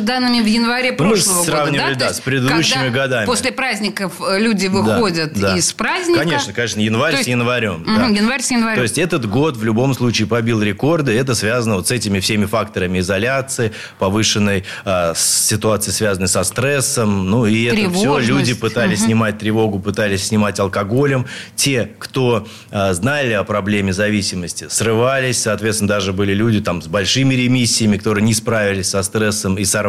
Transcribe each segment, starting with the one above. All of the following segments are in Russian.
даже данными в январе прошлого мы сравнивали, года. да, есть, с предыдущими годами. После праздников э, люди выходят Да, да. из праздника. Конечно, конечно, январь есть- с январем. да. Мгм, январь с январем. То есть этот год в любом случае побил рекорды. Это связано вот с этими всеми факторами изоляции, повышенной э, ситуации, связанной со стрессом. Ну и это все люди пытались снимать тревогу, пытались снимать алкоголем. Те, кто э, знали о проблеме зависимости, срывались. Соответственно, даже были люди там с большими ремиссиями, которые не справились со стрессом и сорвались.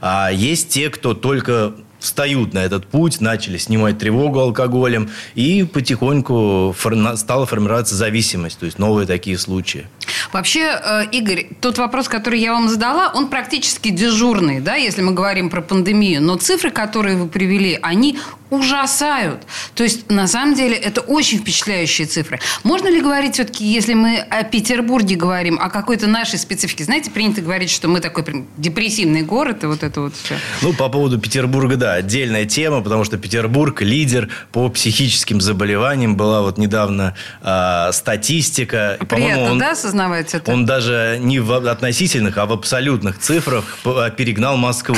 А есть те, кто только встают на этот путь, начали снимать тревогу алкоголем, и потихоньку фор- стала формироваться зависимость, то есть новые такие случаи. Вообще, э, Игорь, тот вопрос, который я вам задала, он практически дежурный, да, если мы говорим про пандемию. Но цифры, которые вы привели, они ужасают. То есть, на самом деле, это очень впечатляющие цифры. Можно ли говорить все-таки, если мы о Петербурге говорим, о какой-то нашей специфике? Знаете, принято говорить, что мы такой прям депрессивный город, и вот это вот все. Ну, по поводу Петербурга, да, отдельная тема, потому что Петербург лидер по психическим заболеваниям. Была вот недавно а, статистика. По-моему, Приятно, он- да, осознавать это? Он даже не в относительных, а в абсолютных цифрах перегнал Москву.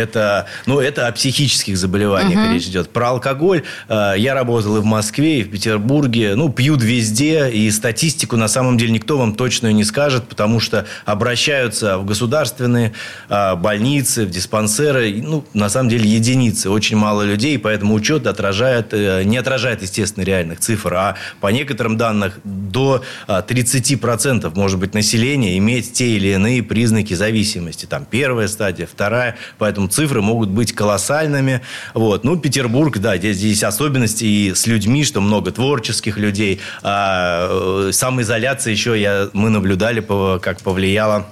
Это, ну, это о психических заболеваниях речь идет. Про алкоголь э, я работал и в Москве, и в Петербурге. Ну, пьют везде, и статистику на самом деле никто вам точно не скажет, потому что обращаются в государственные э, больницы, в диспансеры. Ну, на самом деле единицы, очень мало людей, поэтому учет отражает, э, не отражает, естественно, реальных цифр. А по некоторым данным до а, 30% может быть населения иметь те или иные признаки зависимости. Там первая стадия, вторая. Поэтому цифры могут быть колоссальными. Вот. Ну, Петербург, да, здесь, здесь особенности и с людьми, что много творческих людей. А, э, самоизоляция еще я, мы наблюдали, как повлияла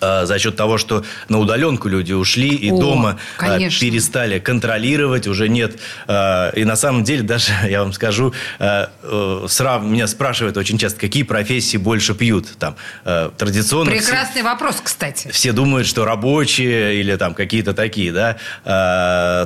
за счет того, что на удаленку люди ушли и О, дома а, конечно. перестали контролировать, уже нет. а, И на самом деле, даже я вам скажу, а, э, срав- меня спрашивают очень часто, какие профессии больше пьют. Там, э, традиционно все- Прекрасный вопрос, кстати. все думают, что рабочие или там какие-то такие, да,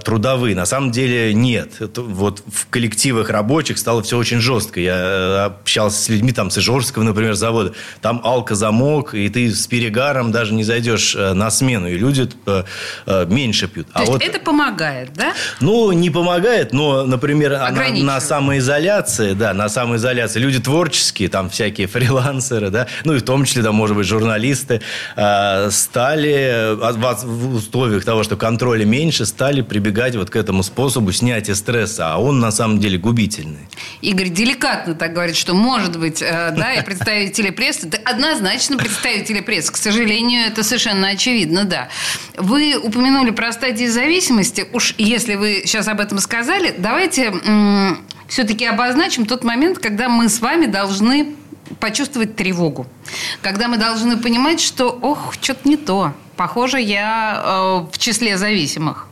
трудовые. На самом деле нет. Вот в коллективах рабочих стало все очень жестко. Я э, общался с людьми там с Ижорского, например, завода. Там алкозамок, и ты с перегаром даже не зайдешь э, на смену. И люди э, э, меньше пьют. То есть это помогает, да? Ну, не помогает, но, например, на, на самоизоляции, да, на самоизоляции люди творческие, там всякие фрилансеры, да, ну и в том числе, там, может быть, журналисты, э, стали в- в условиях того, что контроля меньше, стали прибегать вот к этому способу снятия стресса, а он на самом деле губительный. Игорь деликатно так говорит, что может быть, э, да, и представители прессы, да, однозначно представители прессы, к сожалению, это совершенно очевидно, да. Вы упомянули про стадии зависимости, уж если вы сейчас об этом сказали, давайте все-таки обозначим тот момент, когда мы с вами должны почувствовать тревогу, когда мы должны понимать, что, ох, что-то не то, похоже, я э, в числе зависимых.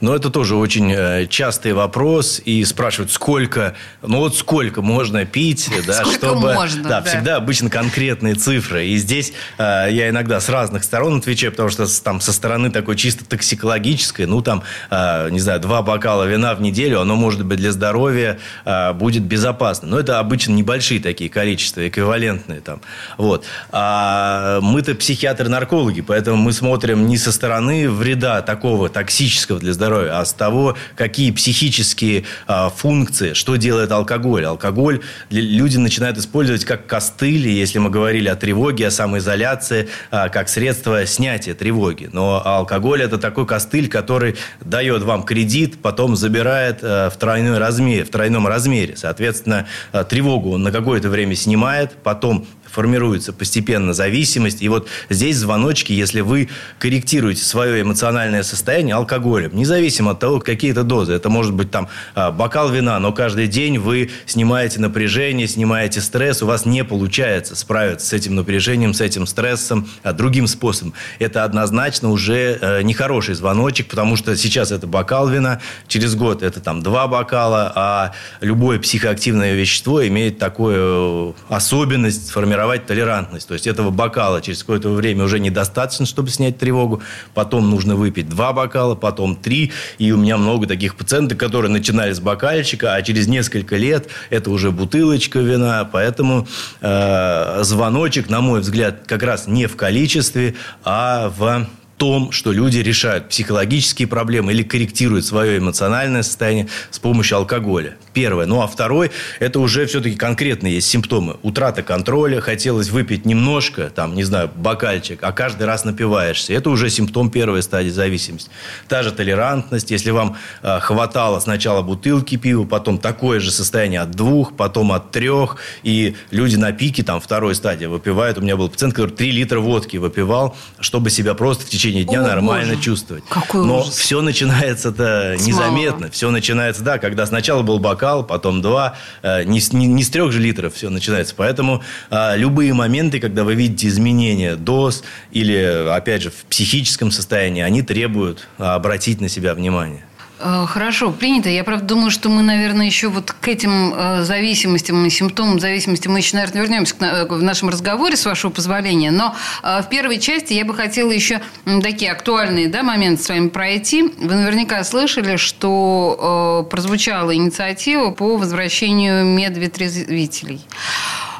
Но это тоже очень э, частый вопрос. И спрашивают, сколько, ну вот сколько можно пить, да, Сколько чтобы... можно, да, да. всегда обычно конкретные цифры. И здесь э, я иногда с разных сторон отвечаю, потому что там со стороны такой чисто токсикологической, ну там, э, не знаю, два бокала вина в неделю, оно может быть для здоровья э, будет безопасно. Но это обычно небольшие такие количества, эквивалентные там. Вот. А мы-то психиатры-наркологи, поэтому мы смотрим не со стороны вреда такого токсического для здоровья, а с того, какие психические а, функции, что делает алкоголь. Алкоголь люди начинают использовать как костыль, если мы говорили о тревоге, о самоизоляции, а, как средство снятия тревоги. Но алкоголь это такой костыль, который дает вам кредит, потом забирает а, в, тройной размере, в тройном размере. Соответственно, а, тревогу он на какое-то время снимает, потом формируется постепенно зависимость. И вот здесь звоночки, если вы корректируете свое эмоциональное состояние алкоголем, независимо от того, какие это дозы. Это может быть там а, бокал вина, но каждый день вы снимаете напряжение, снимаете стресс, у вас не получается справиться с этим напряжением, с этим стрессом а, другим способом. Это однозначно уже э, нехороший звоночек, потому что сейчас это бокал вина, через год это там два бокала, а любое психоактивное вещество имеет такую э, особенность формировать толерантность. То есть этого бокала через какое-то время уже недостаточно, чтобы снять тревогу. Потом нужно выпить два бокала, потом три. И у меня много таких пациентов, которые начинали с бокальчика, а через несколько лет это уже бутылочка вина. Поэтому э, звоночек, на мой взгляд, как раз не в количестве, а в том, что люди решают психологические проблемы или корректируют свое эмоциональное состояние с помощью алкоголя. Первое. Ну, а второй, это уже все-таки конкретные есть симптомы. Утрата контроля, хотелось выпить немножко, там, не знаю, бокальчик, а каждый раз напиваешься. Это уже симптом первой стадии зависимости. Та же толерантность. Если вам э, хватало сначала бутылки пива, потом такое же состояние от двух, потом от трех, и люди на пике, там, второй стадии выпивают. У меня был пациент, который 3 литра водки выпивал, чтобы себя просто в течение течение дня О, нормально боже. чувствовать. Какой Но ужас. все начинается-то незаметно. Все начинается, да, когда сначала был бокал, потом два. Э, не, не, не с трех же литров все начинается. Поэтому э, любые моменты, когда вы видите изменения доз или, опять же, в психическом состоянии, они требуют обратить на себя внимание. Э, хорошо, принято. Я, правда, думаю, что мы, наверное, еще вот к этим э, зависимостям и симптомам зависимости мы еще, наверное, вернемся э, в нашем разговоре, с вашего позволения. Но в первой части я бы хотела еще такие актуальные да, моменты с вами пройти. Вы наверняка слышали, что прозвучала инициатива по возвращению медвитрезвителей.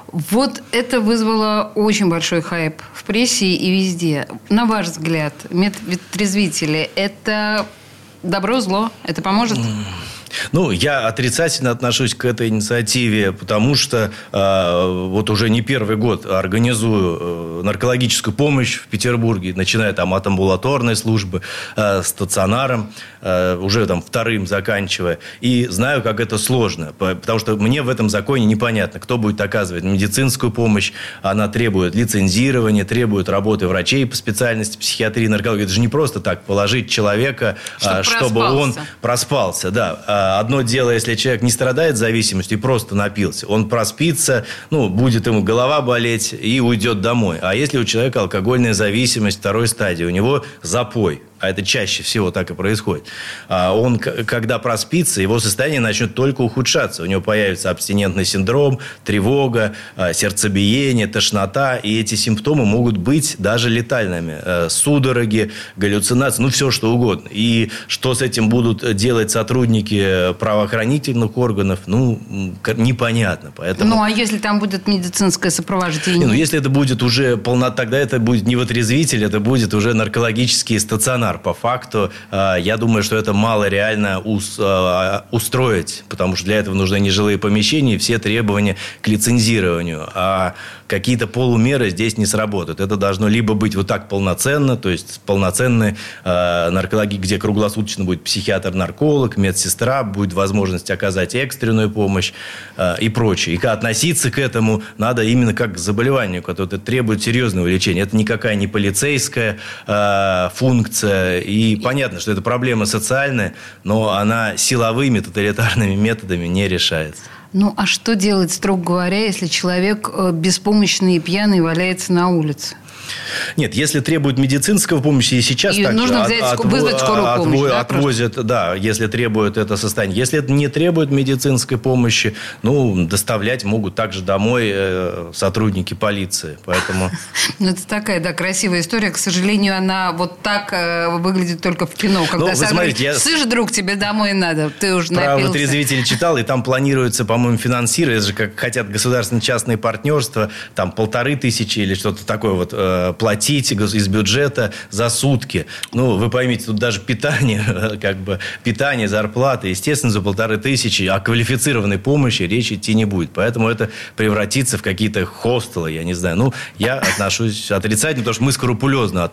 Вот это вызвало очень большой хайп в прессе и везде. На ваш взгляд, медвитрезвители – это Добро, зло. Это поможет? Ну, я отрицательно отношусь к этой инициативе, потому что э, вот уже не первый год организую э, наркологическую помощь в Петербурге, начиная там от амбулаторной службы, э, стационаром, э, уже там вторым заканчивая. И знаю, как это сложно, потому что мне в этом законе непонятно, кто будет оказывать медицинскую помощь. Она требует лицензирования, требует работы врачей по специальности психиатрии, наркологии. Это же не просто так положить человека, чтобы, чтобы он проспался. Да а, одно дело, если человек не страдает зависимостью и просто напился. Он проспится, ну, будет ему голова болеть и уйдет домой. А если у человека алкогольная зависимость второй стадии, у него запой – а это чаще всего так и происходит, а он, когда проспится, его состояние начнет только ухудшаться. У него появится абстинентный синдром, тревога, а, сердцебиение, тошнота. И эти симптомы могут быть даже летальными. Э, судороги, галлюцинации, ну, все что угодно. И что с этим будут делать сотрудники правоохранительных органов, ну, непонятно. Поэтому... Ну, а если там будет медицинское сопровождение? Не, ну, если это будет уже полнота, тогда это будет не вытрезвитель, это будет уже наркологический стационар стационар. По факту, э, я думаю, что это мало реально э, устроить, потому что для этого нужны нежилые помещения и все требования к лицензированию. А какие-то полумеры здесь не сработают. Это должно либо быть вот так полноценно, то есть полноценный э, наркологии, где круглосуточно будет психиатр-нарколог, медсестра, будет возможность оказать экстренную помощь э, и прочее. И относиться к этому надо именно как к заболеванию, которое требует серьезного лечения. Это никакая не полицейская э, функция. И понятно, что это проблема социальная, но она силовыми тоталитарными методами не решается. Ну, а что делать, строго говоря, если человек э, беспомощный и пьяный валяется на улице? Нет, если требует медицинской помощи, и сейчас и так нужно взять, от, вызвать скорую от, помощь. да, отвозят, просто? да, если требует это состояние. Если это не требует медицинской помощи, ну, доставлять могут также домой э, сотрудники полиции. Поэтому... Ну, это такая, да, красивая история. К сожалению, она вот так э, выглядит только в кино. Когда ну, вы смотрите, я... Сышь, друг, тебе домой надо, ты уже напился. Про вытрезвитель читал, и там планируется, по-моему, финансировать, это же как хотят государственно-частные партнерства, там полторы тысячи или что-то такое вот э, платить из бюджета за сутки. Ну, вы поймите, тут даже питание, как бы питание, зарплата, естественно, за полторы тысячи, о квалифицированной помощи речи идти не будет. Поэтому это превратится в какие-то хостелы, я не знаю. Ну, я отношусь отрицательно, потому что мы скрупулезно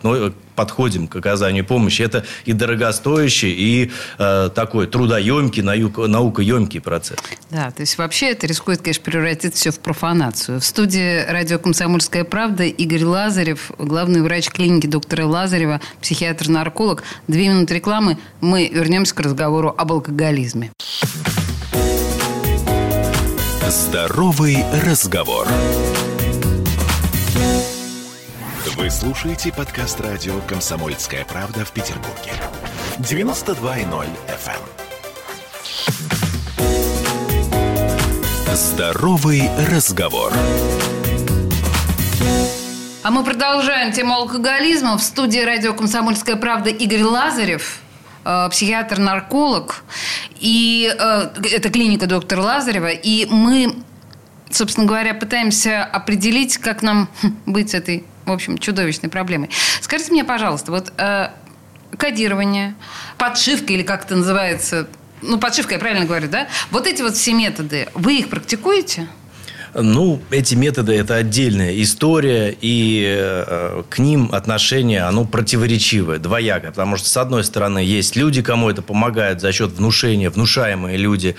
подходим к оказанию помощи. Это и дорогостоящий, и э, такой трудоемкий, наукоемкий процесс. Да, то есть вообще это рискует, конечно, превратиться все в профанацию. В студии радио «Комсомольская правда» Игорь Лазарев, главный врач клиники доктора Лазарева, психиатр-нарколог. Две минуты рекламы. Мы вернемся к разговору об алкоголизме. Здоровый разговор. Вы слушаете подкаст радио «Комсомольская правда» в Петербурге. 92.0 FM. Здоровый разговор. А мы продолжаем тему алкоголизма. В студии радио «Комсомольская правда» Игорь Лазарев, э, психиатр-нарколог. И э, это клиника доктора Лазарева. И мы, собственно говоря, пытаемся определить, как нам быть с этой в общем, чудовищной проблемой. Скажите мне, пожалуйста, вот э, кодирование, подшивка или как это называется, ну, подшивка, я правильно говорю, да? Вот эти вот все методы, вы их практикуете? Ну, эти методы – это отдельная история, и э, к ним отношение, оно противоречивое, двоякое. Потому что, с одной стороны, есть люди, кому это помогает за счет внушения, внушаемые люди.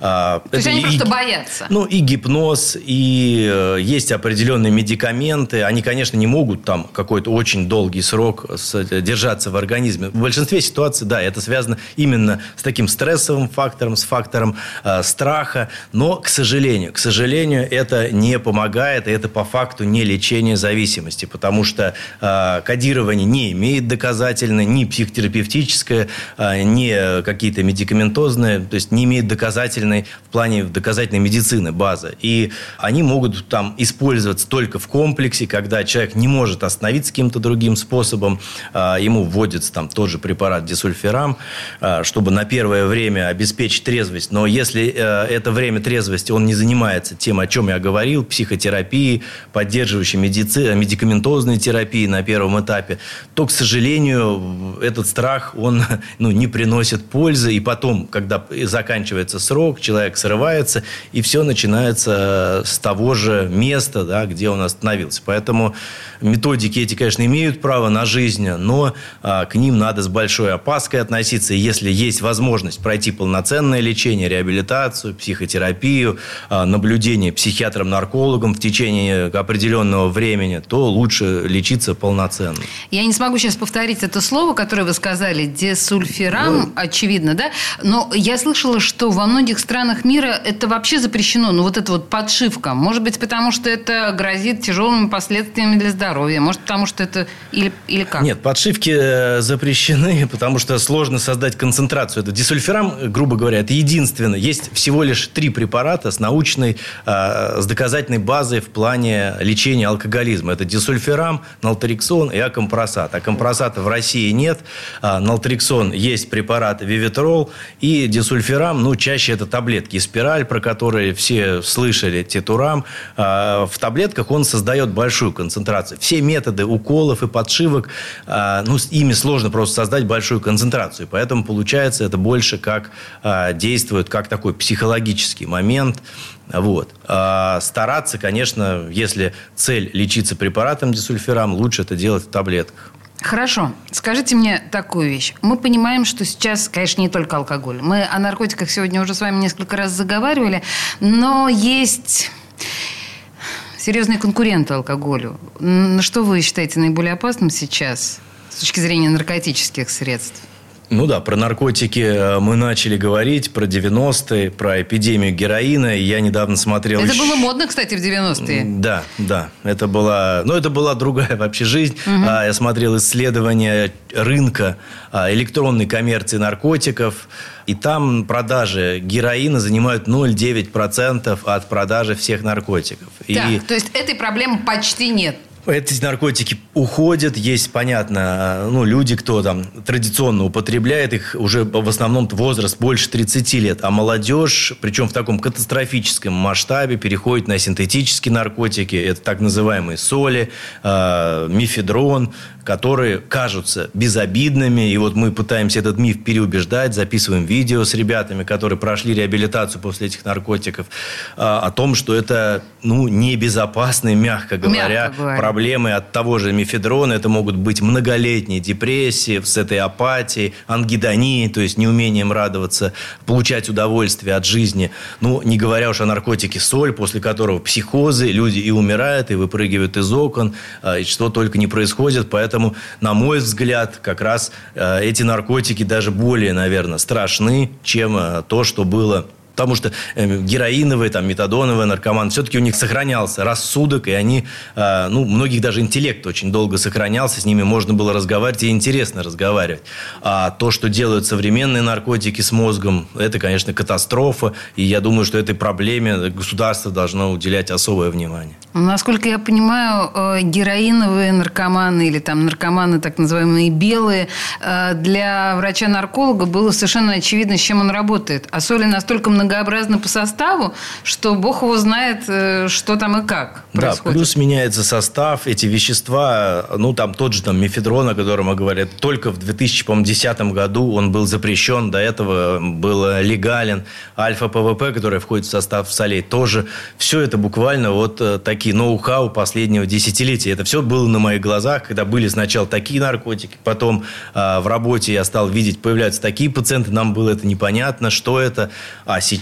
Э, То есть, они и, просто боятся? Ну, и гипноз, и э, есть определенные медикаменты. Они, конечно, не могут там какой-то очень долгий срок держаться в организме. В большинстве ситуаций, да, это связано именно с таким стрессовым фактором, с фактором э, страха. Но, к сожалению, к сожалению, это не помогает, и это по факту не лечение зависимости, потому что э, кодирование не имеет доказательной, ни психотерапевтическое, э, ни какие-то медикаментозные, то есть не имеет доказательной в плане доказательной медицины базы. И они могут там использоваться только в комплексе, когда человек не может остановиться каким-то другим способом, э, ему вводится там тот же препарат дисульфирам, э, чтобы на первое время обеспечить трезвость. Но если э, это время трезвости он не занимается тем, о чем я говорил, психотерапии, поддерживающей медици... медикаментозной терапии на первом этапе, то, к сожалению, этот страх, он ну, не приносит пользы. И потом, когда заканчивается срок, человек срывается, и все начинается с того же места, да, где он остановился. Поэтому методики эти, конечно, имеют право на жизнь, но а, к ним надо с большой опаской относиться. И если есть возможность пройти полноценное лечение, реабилитацию, психотерапию, а, наблюдение психиатрии, психиатром-наркологом в течение определенного времени, то лучше лечиться полноценно. Я не смогу сейчас повторить это слово, которое вы сказали, десульфирам, ну, очевидно, да? Но я слышала, что во многих странах мира это вообще запрещено, ну вот эта вот подшивка. Может быть, потому что это грозит тяжелыми последствиями для здоровья, может, потому что это или, или как? Нет, подшивки э, запрещены, потому что сложно создать концентрацию. Это десульфирам, грубо говоря, это единственное. Есть всего лишь три препарата с научной э, с доказательной базой в плане лечения алкоголизма. Это дисульфирам, нaltrexон и акомпросат. Акомпросата в России нет. А, нaltrexон есть препарат Вивитрол. И дисульфирам, ну, чаще это таблетки. спираль, про которые все слышали, тетурам. А, в таблетках он создает большую концентрацию. Все методы уколов и подшивок, а, ну, с ими сложно просто создать большую концентрацию. Поэтому получается это больше как действует как такой психологический момент. Вот. А стараться, конечно, если цель лечиться препаратом дисульфирам, лучше это делать в таблетках. Хорошо. Скажите мне такую вещь. Мы понимаем, что сейчас, конечно, не только алкоголь. Мы о наркотиках сегодня уже с вами несколько раз заговаривали, но есть серьезные конкуренты алкоголю. Что вы считаете наиболее опасным сейчас с точки зрения наркотических средств? Ну да, про наркотики э, мы начали говорить, про 90-е, про эпидемию героина. Я недавно смотрел... Это еще... было модно, кстати, в 90-е. Да, да. Это была... Ну, это была другая вообще жизнь. Угу. Я смотрел исследования рынка а, электронной коммерции наркотиков. И там продажи героина занимают 0,9% от продажи всех наркотиков. Так, и... то есть этой проблемы почти нет. Эти наркотики уходят, есть, понятно, ну, люди, кто там традиционно употребляет их, уже в основном возраст больше 30 лет, а молодежь, причем в таком катастрофическом масштабе, переходит на синтетические наркотики, это так называемые соли, э, мифедрон, которые кажутся безобидными. И вот мы пытаемся этот миф переубеждать, записываем видео с ребятами, которые прошли реабилитацию после этих наркотиков, а, о том, что это ну, небезопасные, мягко говоря, мягко говоря, проблемы от того же мифедрона. Это могут быть многолетние депрессии с этой апатией, ангидонии, то есть неумением радоваться, получать удовольствие от жизни. Ну, не говоря уж о наркотике соль, после которого психозы, люди и умирают, и выпрыгивают из окон, а, и что только не происходит. Поэтому Поэтому, на мой взгляд, как раз э, эти наркотики даже более, наверное, страшны, чем э, то, что было Потому что э, героиновые, там, метадоновые наркоманы, все-таки у них сохранялся рассудок, и они, э, ну, многих даже интеллект очень долго сохранялся, с ними можно было разговаривать, и интересно разговаривать. А то, что делают современные наркотики с мозгом, это, конечно, катастрофа, и я думаю, что этой проблеме государство должно уделять особое внимание. Насколько я понимаю, э, героиновые наркоманы или там наркоманы так называемые белые, для врача-нарколога было совершенно очевидно, с чем он работает. А соли настолько много многообразны по составу, что бог его знает, э, что там и как происходит. Да, плюс меняется состав, эти вещества, ну, там тот же там мефедрон, о котором мы говорили, только в 2010 году он был запрещен, до этого был легален. Альфа-ПВП, который входит в состав солей, тоже. Все это буквально вот э, такие ноу-хау последнего десятилетия. Это все было на моих глазах, когда были сначала такие наркотики, потом э, в работе я стал видеть, появляются такие пациенты, нам было это непонятно, что это. А сейчас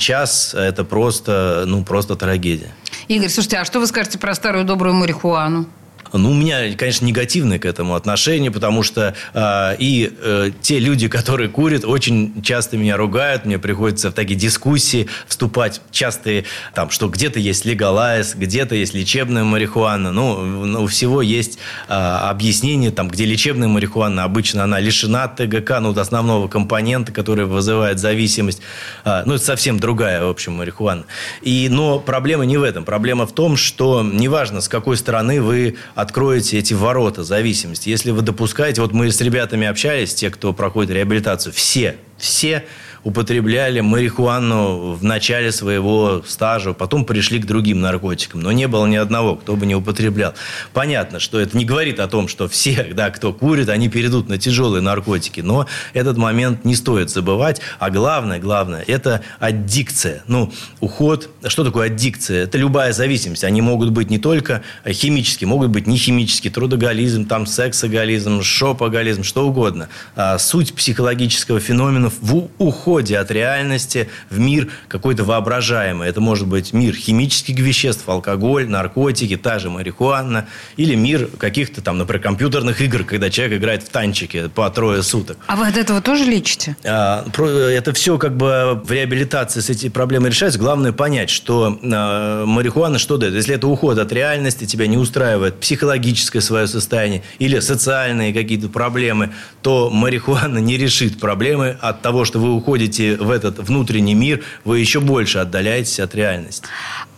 это просто, ну, просто трагедия. Игорь, слушайте, а что вы скажете про старую добрую марихуану? Ну, у меня, конечно, негативное к этому отношение, потому что э, и э, те люди, которые курят, очень часто меня ругают, мне приходится в такие дискуссии вступать, частые, там, что где-то есть легалайз, где-то есть лечебная марихуана. Ну, ну, у всего есть э, объяснение, там, где лечебная марихуана, обычно она лишена ТГК, ну, основного компонента, который вызывает зависимость. Э, ну, это совсем другая, в общем, марихуана. И, но проблема не в этом. Проблема в том, что неважно, с какой стороны вы откроете эти ворота зависимости. Если вы допускаете, вот мы с ребятами общались, те, кто проходит реабилитацию, все, все употребляли марихуану в начале своего стажа, потом пришли к другим наркотикам. Но не было ни одного, кто бы не употреблял. Понятно, что это не говорит о том, что все, да, кто курит, они перейдут на тяжелые наркотики. Но этот момент не стоит забывать. А главное, главное, это аддикция. Ну, уход. Что такое аддикция? Это любая зависимость. Они могут быть не только химические, могут быть не химические. Трудоголизм, там сексоголизм, шопоголизм, что угодно. А суть психологического феномена в уходе уходе от реальности в мир какой-то воображаемый. Это может быть мир химических веществ, алкоголь, наркотики, та же марихуана, или мир каких-то там, например, компьютерных игр, когда человек играет в танчики по трое суток. А вы от этого тоже лечите? А, это все как бы в реабилитации с эти проблемы решаются. Главное понять, что а, марихуана что дает? Если это уход от реальности, тебя не устраивает психологическое свое состояние или социальные какие-то проблемы, то марихуана не решит проблемы от того, что вы уходите уходите в этот внутренний мир, вы еще больше отдаляетесь от реальности.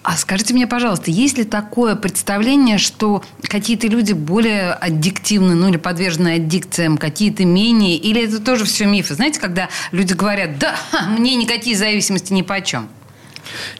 А скажите мне, пожалуйста, есть ли такое представление, что какие-то люди более аддиктивны, ну или подвержены аддикциям, какие-то менее, или это тоже все мифы? Знаете, когда люди говорят, да, мне никакие зависимости ни по чем.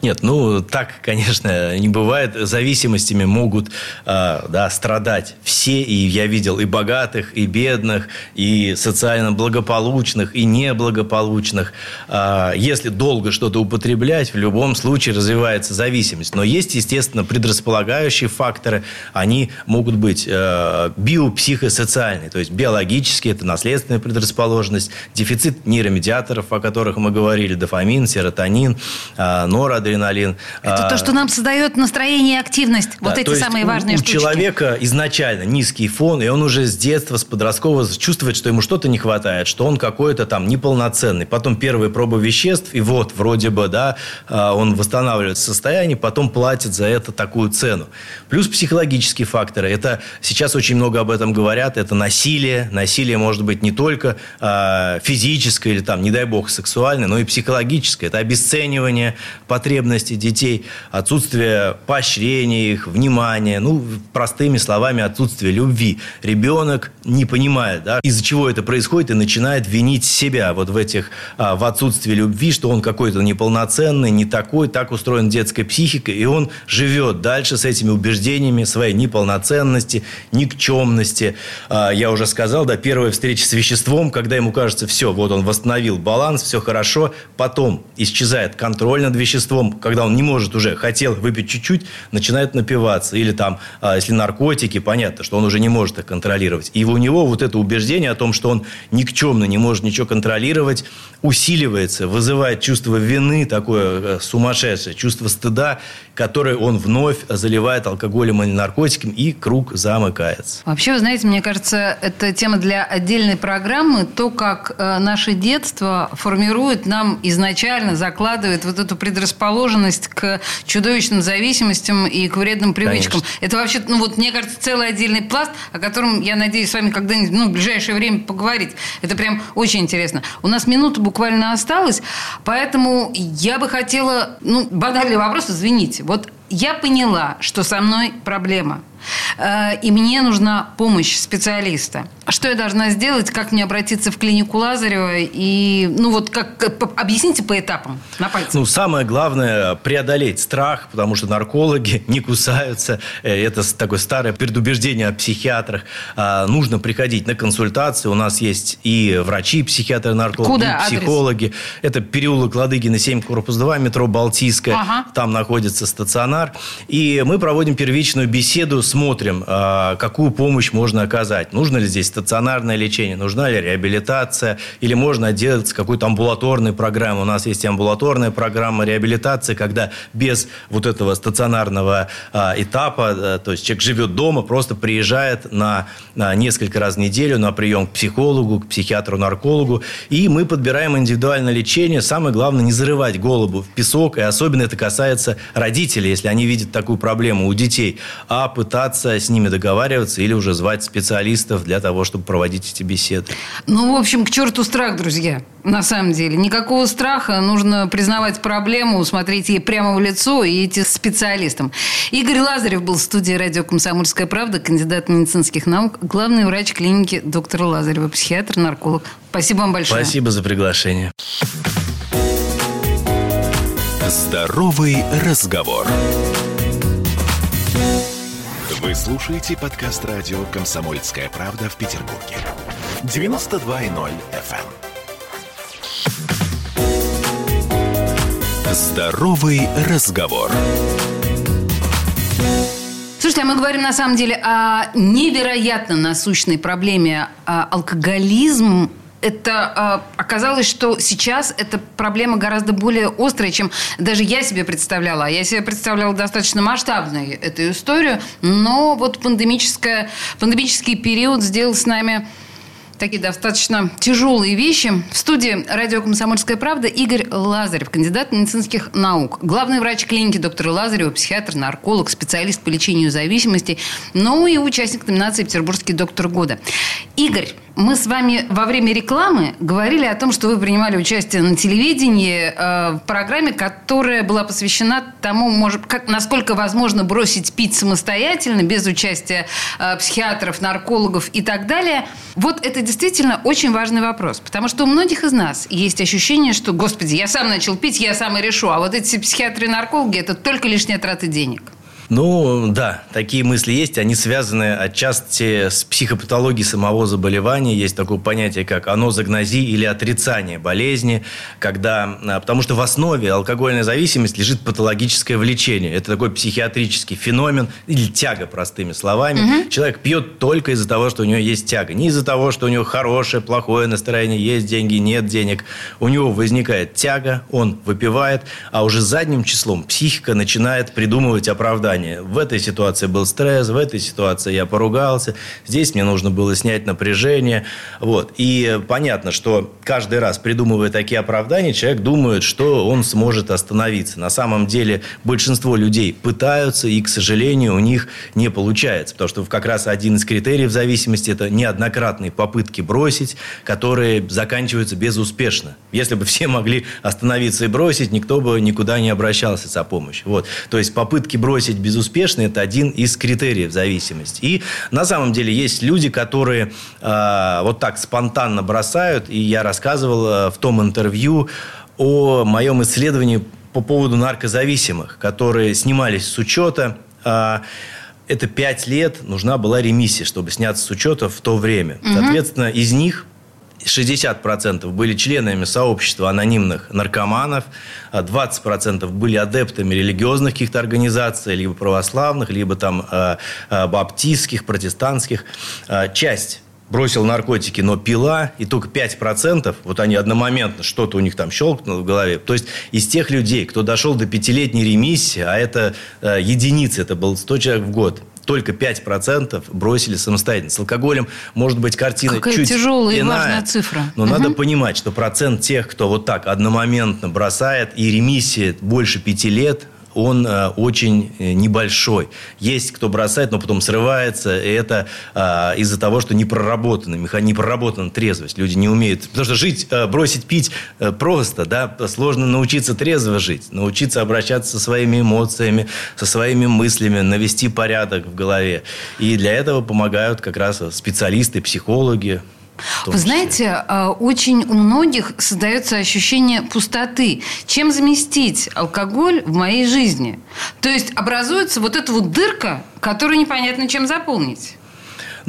Нет, ну так, конечно, не бывает. Зависимостями могут э, да, страдать все. И я видел и богатых, и бедных, и социально благополучных, и неблагополучных. Э, если долго что-то употреблять, в любом случае развивается зависимость. Но есть, естественно, предрасполагающие факторы. Они могут быть э, биопсихосоциальные, то есть биологические, это наследственная предрасположенность, дефицит нейромедиаторов, о которых мы говорили, дофамин, серотонин, э, норадреналин. Это а, то, что нам создает настроение и активность. Да, вот эти самые важные у, штучки. У человека изначально низкий фон, и он уже с детства, с подросткового чувствует, что ему что-то не хватает, что он какой-то там неполноценный. Потом первые пробы веществ, и вот вроде бы, да, а, он восстанавливает состояние, потом платит за это такую цену. Плюс психологические факторы. Это сейчас очень много об этом говорят. Это насилие. Насилие может быть не только э, физическое или там, не дай бог, сексуальное, но и психологическое. Это обесценивание потребности детей, отсутствие поощрения их, внимания, ну, простыми словами, отсутствие любви. Ребенок не понимает, да, из-за чего это происходит, и начинает винить себя вот в этих, а, в отсутствии любви, что он какой-то неполноценный, не такой, так устроен детская психика, и он живет дальше с этими убеждениями своей неполноценности, никчемности. А, я уже сказал, да, первая встреча с веществом, когда ему кажется, все, вот он восстановил баланс, все хорошо, потом исчезает контроль над веществом, веществом, когда он не может уже, хотел выпить чуть-чуть, начинает напиваться. Или там, а, если наркотики, понятно, что он уже не может их контролировать. И у него вот это убеждение о том, что он никчемно не может ничего контролировать, усиливается, вызывает чувство вины, такое э, сумасшедшее, чувство стыда, которое он вновь заливает алкоголем и наркотиками, и круг замыкается. Вообще, вы знаете, мне кажется, это тема для отдельной программы, то, как э, наше детство формирует нам изначально, закладывает вот эту предрасположенность предрасположенность к чудовищным зависимостям и к вредным привычкам. Конечно. Это вообще, ну вот, мне кажется, целый отдельный пласт, о котором я надеюсь с вами когда-нибудь, ну, в ближайшее время поговорить. Это прям очень интересно. У нас минута буквально осталась, поэтому я бы хотела, ну, банальный вопрос, извините. Вот я поняла, что со мной проблема – и мне нужна помощь специалиста. Что я должна сделать? Как мне обратиться в клинику Лазарева? И, ну вот, как, объясните по этапам, на пальцах. Ну, самое главное – преодолеть страх, потому что наркологи не кусаются. Э, это такое старое предубеждение о психиатрах. А, нужно приходить на консультации. У нас есть и врачи, психиатры, наркологи, Куда? и психологи. Адрес? Это переулок Ладыгина, 7, корпус 2, метро Балтийская. Ага. Там находится стационар. И мы проводим первичную беседу, смотрим, а, какую помощь можно оказать. Нужно ли здесь стационарное лечение, нужна ли реабилитация, или можно отделаться какой-то амбулаторной программой. У нас есть амбулаторная программа реабилитации, когда без вот этого стационарного а, этапа, а, то есть человек живет дома, просто приезжает на, несколько раз в неделю на прием к психологу, к психиатру-наркологу, и мы подбираем индивидуальное лечение. Самое главное, не зарывать голову в песок, и особенно это касается родителей, если они видят такую проблему у детей, а пытаться с ними договариваться или уже звать специалистов для того, чтобы проводить эти беседы. Ну, в общем, к черту страх, друзья. На самом деле. Никакого страха. Нужно признавать проблему, смотреть ей прямо в лицо и идти специалистам. Игорь Лазарев был в студии радио «Комсомольская правда», кандидат медицинских наук, главный врач клиники доктора Лазарева, психиатр, нарколог. Спасибо вам большое. Спасибо за приглашение. Здоровый разговор. Вы слушаете подкаст радио «Комсомольская правда» в Петербурге. 92.0 FM. Эм. Здоровый разговор. Слушайте, а мы говорим на самом деле о невероятно насущной проблеме а, алкоголизм это э, оказалось, что сейчас эта проблема гораздо более острая, чем даже я себе представляла. Я себе представляла достаточно масштабную эту историю, но вот пандемическая, пандемический период сделал с нами такие достаточно тяжелые вещи. В студии радио «Комсомольская правда» Игорь Лазарев, кандидат медицинских наук, главный врач клиники доктора Лазарева, психиатр, нарколог, специалист по лечению зависимостей, ну и участник номинации «Петербургский доктор года». Игорь, мы с вами во время рекламы говорили о том, что вы принимали участие на телевидении э, в программе, которая была посвящена тому, может, как, насколько возможно бросить пить самостоятельно, без участия э, психиатров, наркологов и так далее. Вот это действительно очень важный вопрос, потому что у многих из нас есть ощущение, что, господи, я сам начал пить, я сам и решу, а вот эти психиатры и наркологи – это только лишняя трата денег. Ну, да, такие мысли есть. Они связаны отчасти с психопатологией самого заболевания. Есть такое понятие, как анозагнозия или отрицание болезни. Когда, а, потому что в основе алкогольной зависимости лежит патологическое влечение. Это такой психиатрический феномен или тяга, простыми словами. Угу. Человек пьет только из-за того, что у него есть тяга. Не из-за того, что у него хорошее, плохое настроение, есть деньги, нет денег. У него возникает тяга, он выпивает, а уже задним числом психика начинает придумывать оправдание состояние. В этой ситуации был стресс, в этой ситуации я поругался, здесь мне нужно было снять напряжение. Вот. И понятно, что каждый раз, придумывая такие оправдания, человек думает, что он сможет остановиться. На самом деле большинство людей пытаются, и, к сожалению, у них не получается. Потому что как раз один из критериев зависимости – это неоднократные попытки бросить, которые заканчиваются безуспешно. Если бы все могли остановиться и бросить, никто бы никуда не обращался за помощью. Вот. То есть попытки бросить безуспешны, это один из критериев зависимости. И на самом деле есть люди, которые э, вот так спонтанно бросают. И я рассказывал э, в том интервью о моем исследовании по поводу наркозависимых, которые снимались с учета. Э, это пять лет нужна была ремиссия, чтобы сняться с учета в то время. Угу. Соответственно, из них 60% были членами сообщества анонимных наркоманов, 20% а были адептами религиозных каких-то организаций, либо православных, либо там э, э, баптистских, протестантских. Часть бросил наркотики, но пила, и только 5%, вот они одномоментно, что-то у них там щелкнуло в голове. То есть, из тех людей, кто дошел до пятилетней ремиссии, а это э, единицы, это был 100 человек в год, только 5% бросили самостоятельно. С алкоголем может быть картина Какая чуть тяжелая иная, и важная цифра. Но угу. надо понимать, что процент тех, кто вот так одномоментно бросает, и ремиссия больше пяти лет – он э, очень э, небольшой. Есть кто бросает, но потом срывается, и это э, из-за того, что не проработана, не проработана трезвость. Люди не умеют. Потому что жить, э, бросить пить э, просто, да, сложно научиться трезво жить, научиться обращаться со своими эмоциями, со своими мыслями, навести порядок в голове. И для этого помогают как раз специалисты, психологи, вы знаете, а, очень у многих создается ощущение пустоты. Чем заместить алкоголь в моей жизни? То есть образуется вот эта вот дырка, которую непонятно чем заполнить.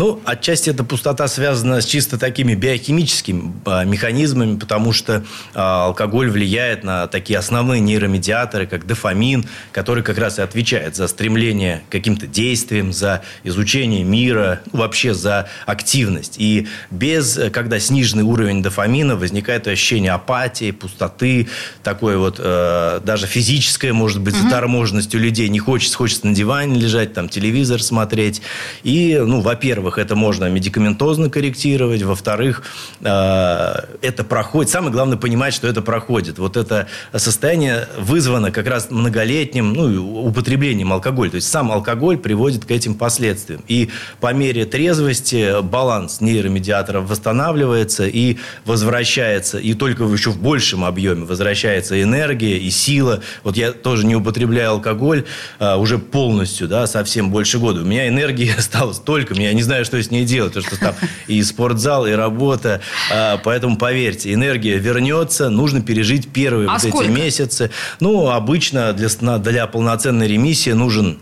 Ну, отчасти эта пустота связана с чисто такими биохимическими а, механизмами, потому что а, алкоголь влияет на такие основные нейромедиаторы, как дофамин, который как раз и отвечает за стремление к каким-то действиям, за изучение мира, ну, вообще за активность. И без, когда сниженный уровень дофамина, возникает ощущение апатии, пустоты, такое вот э, даже физическое, может быть, заторможенность у людей. Не хочется, хочется на диване лежать, там телевизор смотреть. И, ну, во-первых, во-первых, это можно медикаментозно корректировать. Во-вторых, э, это проходит. Самое главное понимать, что это проходит. Вот это состояние вызвано как раз многолетним ну, употреблением алкоголя. То есть сам алкоголь приводит к этим последствиям. И по мере трезвости баланс нейромедиаторов восстанавливается и возвращается, и только еще в большем объеме возвращается энергия и сила. Вот я тоже не употребляю алкоголь а, уже полностью, да, совсем больше года. У меня энергии осталось столько, я не знаю, знаю, что с ней делать, потому что там и спортзал, и работа. А, поэтому, поверьте, энергия вернется, нужно пережить первые а вот сколько? эти месяцы. Ну, обычно для, для полноценной ремиссии нужен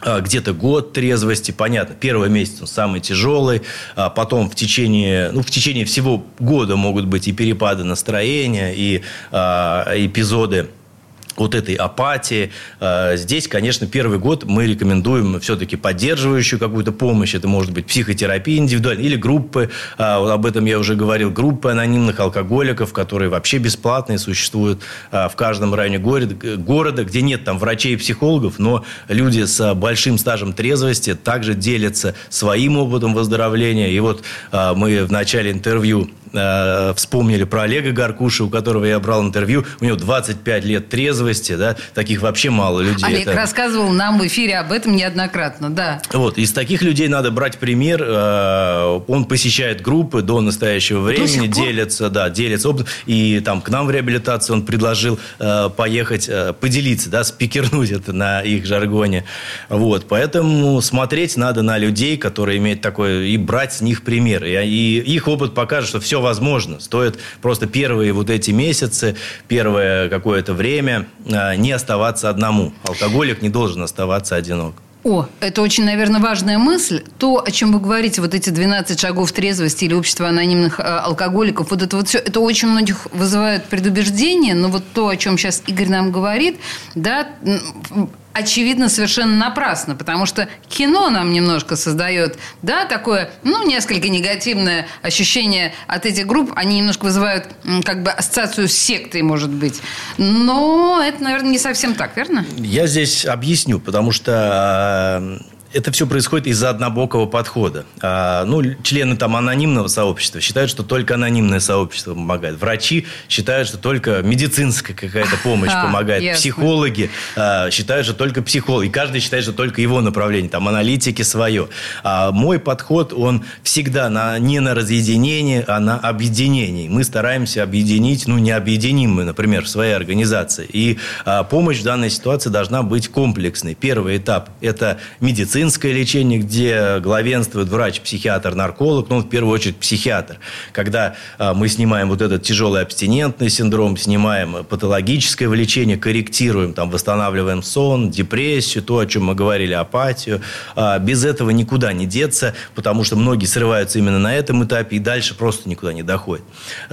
а, где-то год трезвости, понятно, первый месяц он самый тяжелый, а потом в течение, ну, в течение всего года могут быть и перепады настроения, и а, эпизоды вот этой апатии. А, здесь, конечно, первый год мы рекомендуем все-таки поддерживающую какую-то помощь. Это может быть психотерапия индивидуальная или группы. А, об этом я уже говорил. Группы анонимных алкоголиков, которые вообще бесплатные, существуют а, в каждом районе города, где нет там врачей и психологов, но люди с большим стажем трезвости также делятся своим опытом выздоровления. И вот мы в начале интервью Э, вспомнили про Олега Гаркуша, у которого я брал интервью. У него 25 лет трезвости, да, таких вообще мало людей. Олег Это... рассказывал нам в эфире об этом неоднократно, да. Вот, из таких людей надо брать пример. Э, он посещает группы до настоящего времени, делится, да, делится. И там к нам в реабилитацию он предложил э, поехать, поделиться, да, спикернуть это на их жаргоне. Вот, поэтому смотреть надо на людей, которые имеют такое, и брать с них пример. И, и их опыт покажет, что все все возможно. Стоит просто первые вот эти месяцы, первое какое-то время а, не оставаться одному. Алкоголик не должен оставаться одинок. О, это очень, наверное, важная мысль. То, о чем вы говорите, вот эти 12 шагов трезвости или общество анонимных э, алкоголиков, вот это вот все, это очень многих вызывает предубеждение, но вот то, о чем сейчас Игорь нам говорит, да, очевидно, совершенно напрасно, потому что кино нам немножко создает, да, такое, ну, несколько негативное ощущение от этих групп. Они немножко вызывают как бы ассоциацию с сектой, может быть. Но это, наверное, не совсем так, верно? Я здесь объясню, потому что а, это все происходит из-за однобокого подхода. А, ну, члены там анонимного сообщества считают, что только анонимное сообщество помогает. Врачи считают, что только медицинская какая-то помощь а, помогает. Ясно. Психологи а, считают, что только психолог. И каждый считает, что только его направление. Там аналитики свое. А мой подход, он всегда на, не на разъединение, а на объединение. Мы стараемся объединить, ну, не объединим мы, например, в своей организации. И а, помощь в данной ситуации должна быть комплексной. Первый этап – это медицина медицинское лечение, где главенствует врач, психиатр, нарколог, ну, в первую очередь, психиатр. Когда а, мы снимаем вот этот тяжелый абстинентный синдром, снимаем патологическое влечение, корректируем, там, восстанавливаем сон, депрессию, то, о чем мы говорили, апатию. А, без этого никуда не деться, потому что многие срываются именно на этом этапе и дальше просто никуда не доходят.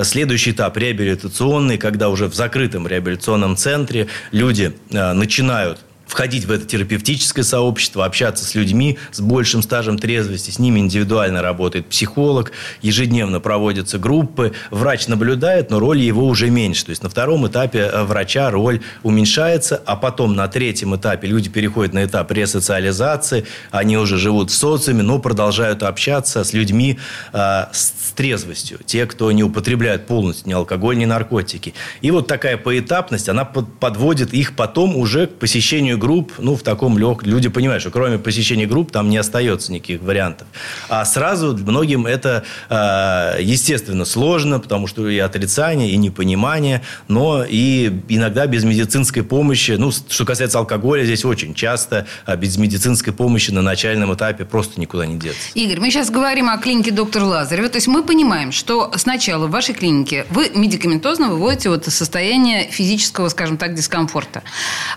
Следующий этап реабилитационный, когда уже в закрытом реабилитационном центре люди а, начинают входить в это терапевтическое сообщество, общаться с людьми с большим стажем трезвости. С ними индивидуально работает психолог, ежедневно проводятся группы. Врач наблюдает, но роли его уже меньше. То есть на втором этапе э, врача роль уменьшается, а потом на третьем этапе люди переходят на этап ресоциализации, они уже живут в социуме, но продолжают общаться с людьми э, с трезвостью. Те, кто не употребляют полностью ни алкоголь, ни наркотики. И вот такая поэтапность, она подводит их потом уже к посещению групп, ну, в таком легком... Люди понимают, что кроме посещения групп там не остается никаких вариантов. А сразу многим это, э, естественно, сложно, потому что и отрицание, и непонимание, но и иногда без медицинской помощи, ну, что касается алкоголя, здесь очень часто а без медицинской помощи на начальном этапе просто никуда не деться. Игорь, мы сейчас говорим о клинике доктора Лазарева. То есть мы понимаем, что сначала в вашей клинике вы медикаментозно выводите вот состояние физического, скажем так, дискомфорта.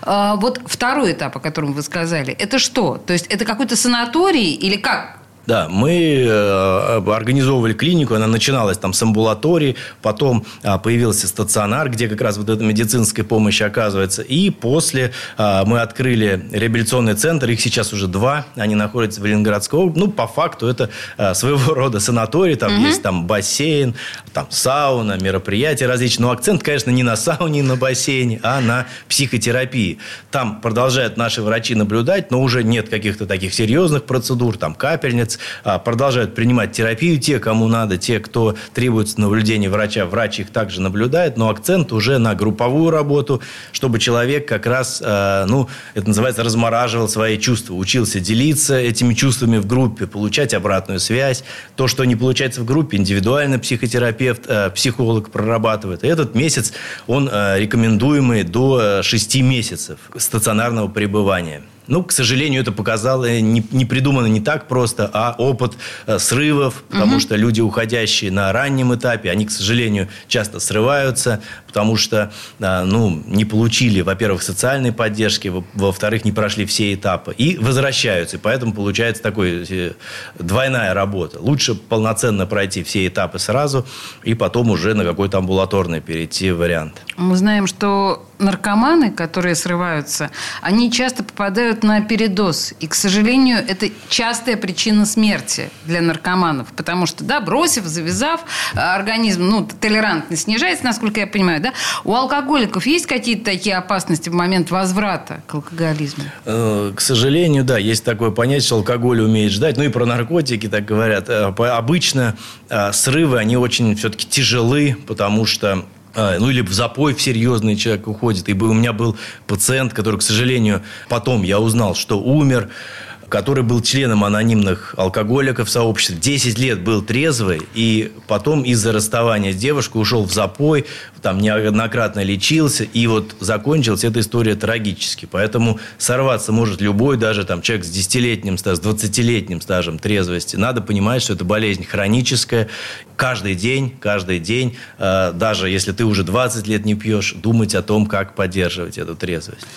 А вот второй второй этап, о котором вы сказали, это что? То есть это какой-то санаторий или как? Да, мы э, организовывали клинику, она начиналась там с амбулатории, потом а, появился стационар, где как раз вот эта медицинская помощь оказывается. И после а, мы открыли реабилитационный центр, их сейчас уже два, они находятся в Ленинградской области. Ну, по факту это а, своего рода санаторий, там угу. есть там бассейн, там сауна, мероприятия различные. Но акцент, конечно, не на сауне, на бассейне, а на психотерапии. Там продолжают наши врачи наблюдать, но уже нет каких-то таких серьезных процедур, там капельниц, а, продолжают принимать терапию те, кому надо, те, кто требуется наблюдения врача. Врач их также наблюдает, но акцент уже на групповую работу, чтобы человек как раз, а, ну, это называется, размораживал свои чувства, учился делиться этими чувствами в группе, получать обратную связь. То, что не получается в группе, индивидуально психотерапевт, а, психолог прорабатывает. И этот месяц, он рекомендуемый до 6 месяцев стационарного пребывания. Ну, к сожалению, это показало, не, не придумано не так просто, а опыт э, срывов, потому угу. что люди, уходящие на раннем этапе, они, к сожалению, часто срываются, потому что, э, ну, не получили, во-первых, социальной поддержки, во-вторых, не прошли все этапы и возвращаются. И поэтому получается такой э, двойная работа. Лучше полноценно пройти все этапы сразу и потом уже на какой-то амбулаторный перейти вариант. Мы знаем, что наркоманы, которые срываются, они часто попадают на передоз. И, к сожалению, это частая причина смерти для наркоманов. Потому что, да, бросив, завязав, организм, ну, толерантность снижается, насколько я понимаю, да? У алкоголиков есть какие-то такие опасности в момент возврата к алкоголизму? Э, к сожалению, да, есть такое понятие, что алкоголь умеет ждать. Ну, и про наркотики так говорят. Э, обычно э, срывы, они очень все-таки тяжелы, потому что ну или в запой в серьезный человек уходит. И у меня был пациент, который, к сожалению, потом я узнал, что умер который был членом анонимных алкоголиков сообщества, 10 лет был трезвый, и потом из-за расставания с девушкой ушел в запой, там неоднократно лечился, и вот закончилась эта история трагически. Поэтому сорваться может любой, даже там человек с 10-летним стажем, с 20-летним стажем трезвости. Надо понимать, что это болезнь хроническая. Каждый день, каждый день, э, даже если ты уже 20 лет не пьешь, думать о том, как поддерживать эту трезвость.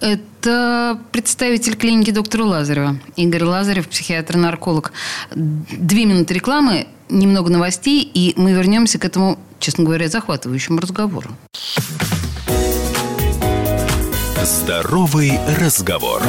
Это представитель клиники доктора Лазарева. Игорь Лазарев, психиатр-нарколог. Две минуты рекламы, немного новостей, и мы вернемся к этому, честно говоря, захватывающему разговору. Здоровый разговор.